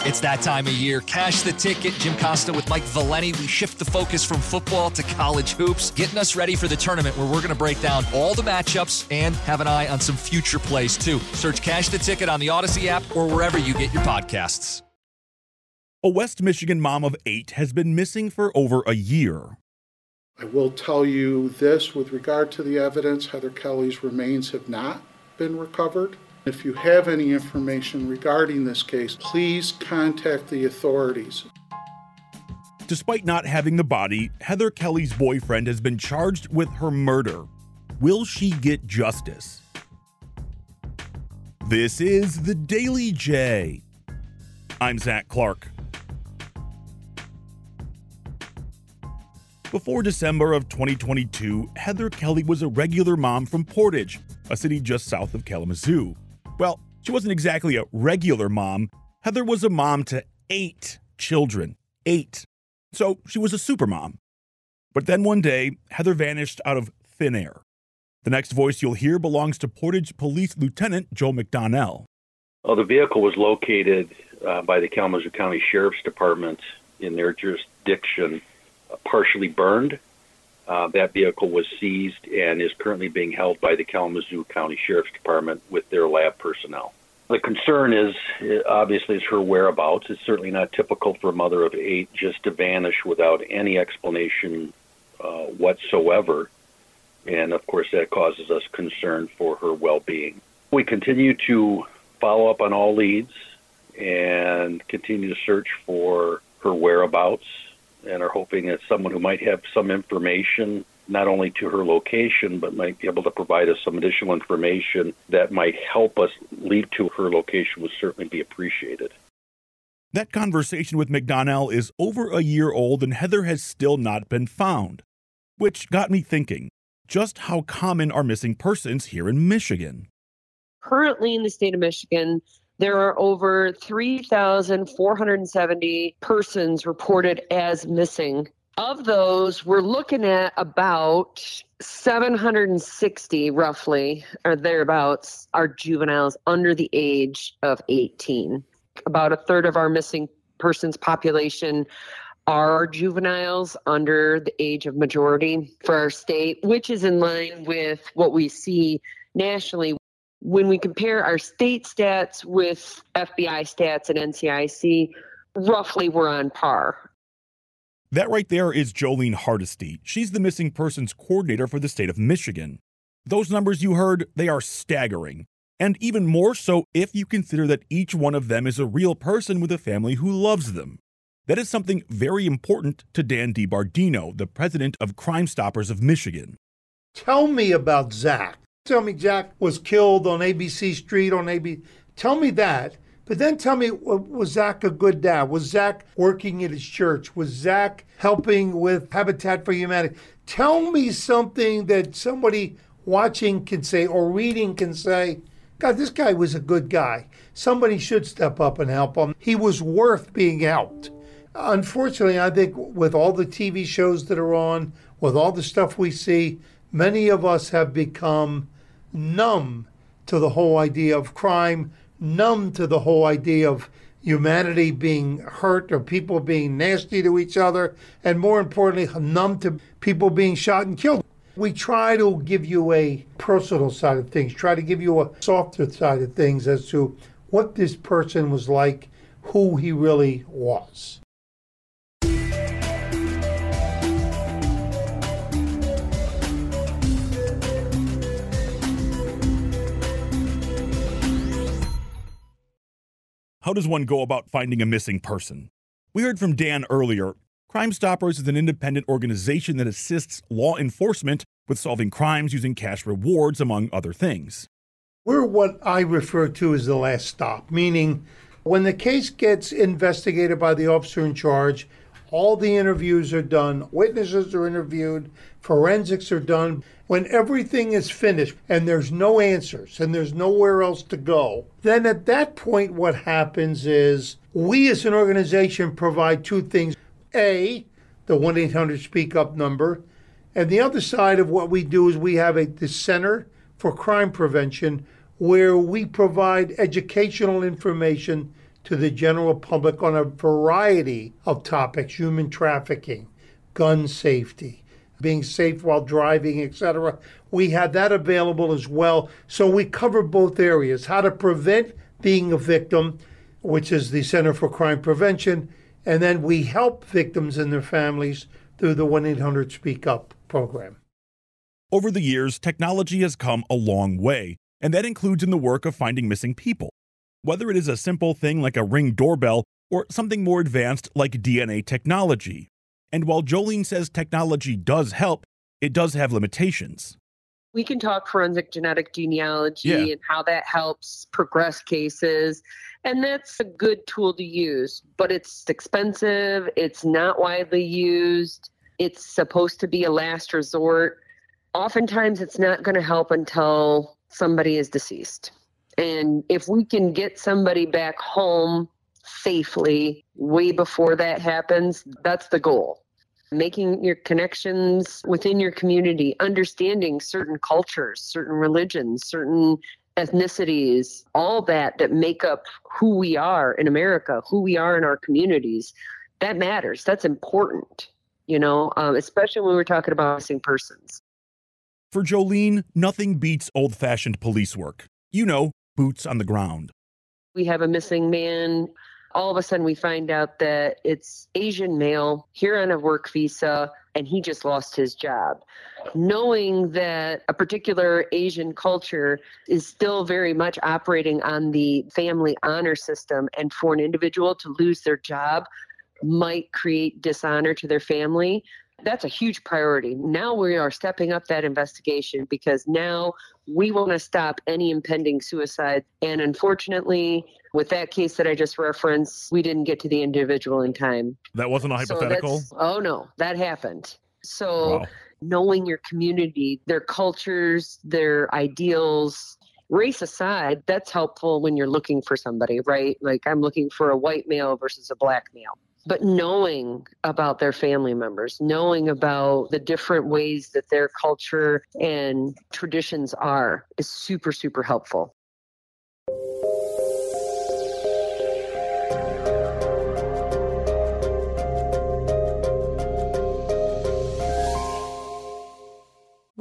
It's that time of year. Cash the ticket. Jim Costa with Mike Valenti. We shift the focus from football to college hoops, getting us ready for the tournament where we're going to break down all the matchups and have an eye on some future plays too. Search Cash the Ticket on the Odyssey app or wherever you get your podcasts. A West Michigan mom of eight has been missing for over a year. I will tell you this with regard to the evidence Heather Kelley's remains have not been recovered. If you have any information regarding this case, please contact the authorities. Despite not having the body, Heather Kelley's boyfriend has been charged with her murder. Will she get justice? This is the Daily J. I'm Zach Clark. Before December of 2022, Heather Kelley was a regular mom from Portage, a city just south of Kalamazoo. Well, she wasn't exactly a regular mom. Heather was a mom to eight children. Eight. So she was a super mom. But then one day, Heather vanished out of thin air. The next voice you'll hear belongs to Portage Police Lieutenant Joe McDonnell. Well, the vehicle was located uh, by the Kalamazoo County Sheriff's Department in their jurisdiction, uh, partially burned. Uh, that vehicle was seized and is currently being held by the Kalamazoo County Sheriff's Department with their lab personnel. The concern is obviously is her whereabouts. It's certainly not typical for a mother of eight just to vanish without any explanation uh, whatsoever. And of course, that causes us concern for her well being. We continue to follow up on all leads and continue to search for her whereabouts and are hoping that someone who might have some information not only to her location, but might be able to provide us some additional information that might help us lead to her location would certainly be appreciated. That conversation with McDonnell is over a year old and Heather has still not been found. Which got me thinking just how common are missing persons here in Michigan? Currently in the state of Michigan, there are over 3,470 persons reported as missing. Of those, we're looking at about 760 roughly or thereabouts are juveniles under the age of 18. About a third of our missing persons population are juveniles under the age of majority for our state, which is in line with what we see nationally when we compare our state stats with FBI stats and NCIC, roughly we're on par. That right there is Jolene Hardesty. She's the missing persons coordinator for the state of Michigan. Those numbers you heard, they are staggering. And even more so if you consider that each one of them is a real person with a family who loves them. That is something very important to Dan DiBardino, the president of Crime Stoppers of Michigan. Tell me about Zach. Tell me Jack was killed on ABC Street on AB. Tell me that. But then tell me, was Zach a good dad? Was Zach working at his church? Was Zach helping with Habitat for Humanity? Tell me something that somebody watching can say or reading can say, God, this guy was a good guy. Somebody should step up and help him. He was worth being helped. Unfortunately, I think with all the TV shows that are on, with all the stuff we see, many of us have become numb to the whole idea of crime, numb to the whole idea of humanity being hurt or people being nasty to each other, and more importantly, numb to people being shot and killed. We try to give you a personal side of things, try to give you a softer side of things as to what this person was like, who he really was. How does one go about finding a missing person? We heard from Dan earlier. Crime Stoppers is an independent organization that assists law enforcement with solving crimes using cash rewards, among other things. We're what I refer to as the last stop, meaning When the case gets investigated by the officer in charge, all the interviews are done, witnesses are interviewed, forensics are done. When everything is finished and there's no answers and there's nowhere else to go, then at that point, what happens is we as an organization provide two things. A, the 1 800 Speak Up number. And the other side of what we do is we have a the Center for Crime Prevention where we provide educational information to the general public on a variety of topics human trafficking, gun safety, being safe while driving, etc. We had that available as well. So we cover both areas how to prevent being a victim, which is the Center for Crime Prevention, and then we help victims and their families through the 1 800 Speak Up program. Over the years, technology has come a long way, and that includes in the work of finding missing people. Whether it is a simple thing like a ring doorbell or something more advanced like DNA technology. And while Jolene says technology does help, it does have limitations. We can talk forensic genetic genealogy Yeah. and how that helps progress cases. And that's a good tool to use, but it's expensive, it's not widely used, it's supposed to be a last resort. Oftentimes, it's not going to help until somebody is deceased. And if we can get somebody back home safely way before that happens, that's the goal making your connections within your community, understanding certain cultures, certain religions, certain ethnicities, all that that make up who we are in America, who we are in our communities. That matters. That's important, you know, um, especially when we're talking about missing persons. For Jolene, nothing beats old fashioned police work. You know, boots on the ground. we have a missing man. All of a sudden, we find out that it's Asian male here on a work visa, and he just lost his job. Knowing that a particular Asian culture is still very much operating on the family honor system, and for an individual to lose their job might create dishonor to their family. That's a huge priority. Now we are stepping up that investigation because now we want to stop any impending suicide. And unfortunately, with that case that I just referenced, we didn't get to the individual in time. That wasn't a hypothetical. that's- oh, no, that happened. So Wow. knowing your community, their cultures, their ideals, race aside, that's helpful when you're looking for somebody, right? Like I'm looking for a white male versus a black male. But knowing about their family members, knowing about the different ways that their culture and traditions are is super, super helpful.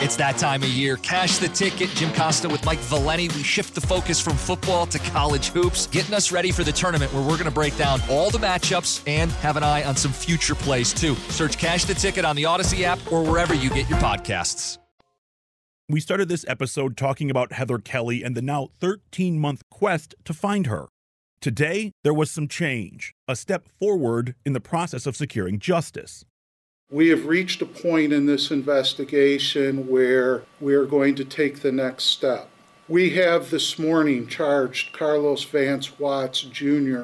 It's that time of year. Cash the ticket. Jim Costa with Mike Valenti. We shift the focus from football to college hoops, getting us ready for the tournament where we're going to break down all the matchups and have an eye on some future plays too. Search Cash the Ticket on the Odyssey app or wherever you get your podcasts. We started this episode talking about Heather Kelley and the now 13 month quest to find her. Today, there was some change, a step forward in the process of securing justice. We have reached a point in this investigation where we are going to take the next step. We have this morning charged Carlos Vance Watts Jr.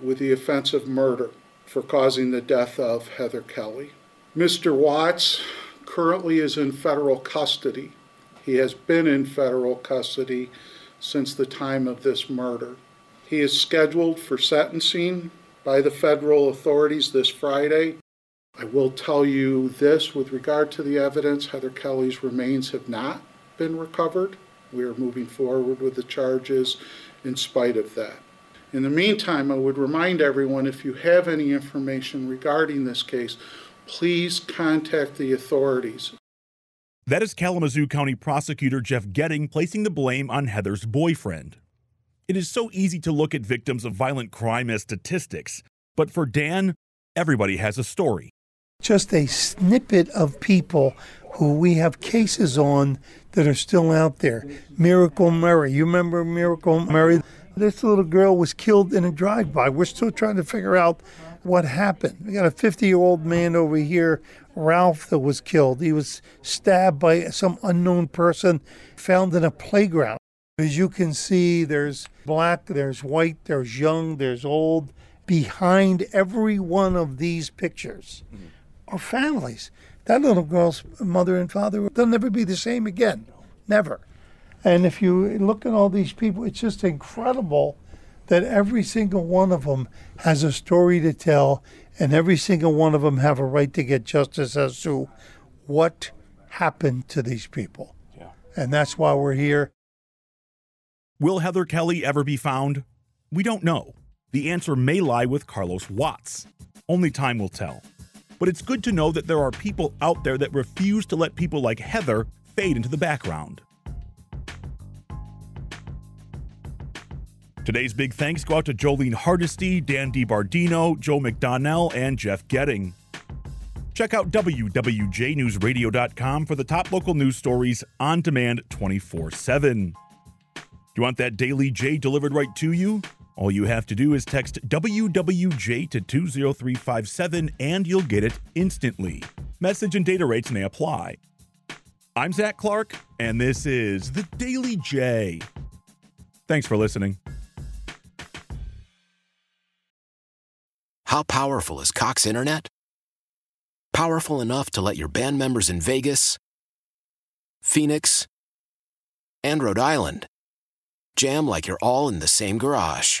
with the offense of murder for causing the death of Heather Kelley. Mr. Watts currently is in federal custody. He has been in federal custody since the time of this murder. He is scheduled for sentencing by the federal authorities this Friday. I will tell you this with regard to the evidence Heather Kelley's remains have not been recovered. We are moving forward with the charges in spite of that. In the meantime, I would remind everyone if you have any information regarding this case, please contact the authorities. That is Kalamazoo County Prosecutor Jeff Getting placing the blame on Heather's boyfriend. It is so easy to look at victims of violent crime as statistics, but for Dan, everybody has a story. Just a snippet of people who we have cases on that are still out there. Miracle Murray. You remember Miracle Murray? This little girl was killed in a drive by. We're still trying to figure out what happened. We got a 50 year old man over here, Ralph, that was killed. He was stabbed by some unknown person found in a playground. As you can see, there's black, there's white, there's young, there's old. Behind every one of these pictures hmm. Are families. That little girl's mother and father, they'll never be the same again. Never. And if you look at all these people, it's just incredible that every single one of them has a story to tell, and every single one of them have a right to get justice as to what happened to these people. Yeah. And that's why we're here. Will Heather Kelley ever be found? We don't know. The answer may lie with Carlos Watts. Only time will tell. But it's good to know that there are people out there that refuse to let people like Heather fade into the background. Today's big thanks go out to Jolene Hardesty, Dan DiBardino, Joe McDonnell, and Jeff Getting. Check out WWJNewsRadio.com for the top local news stories on demand 24 7. Do you want that Daily J delivered right to you? All you have to do is text WWJ to 20357 and you'll get it instantly. Message and data rates may apply. I'm Zach Clark, and this is the Daily J. Thanks for listening. How powerful is Cox Internet? Powerful enough to let your band members in Vegas, Phoenix, and Rhode Island jam like you're all in the same garage.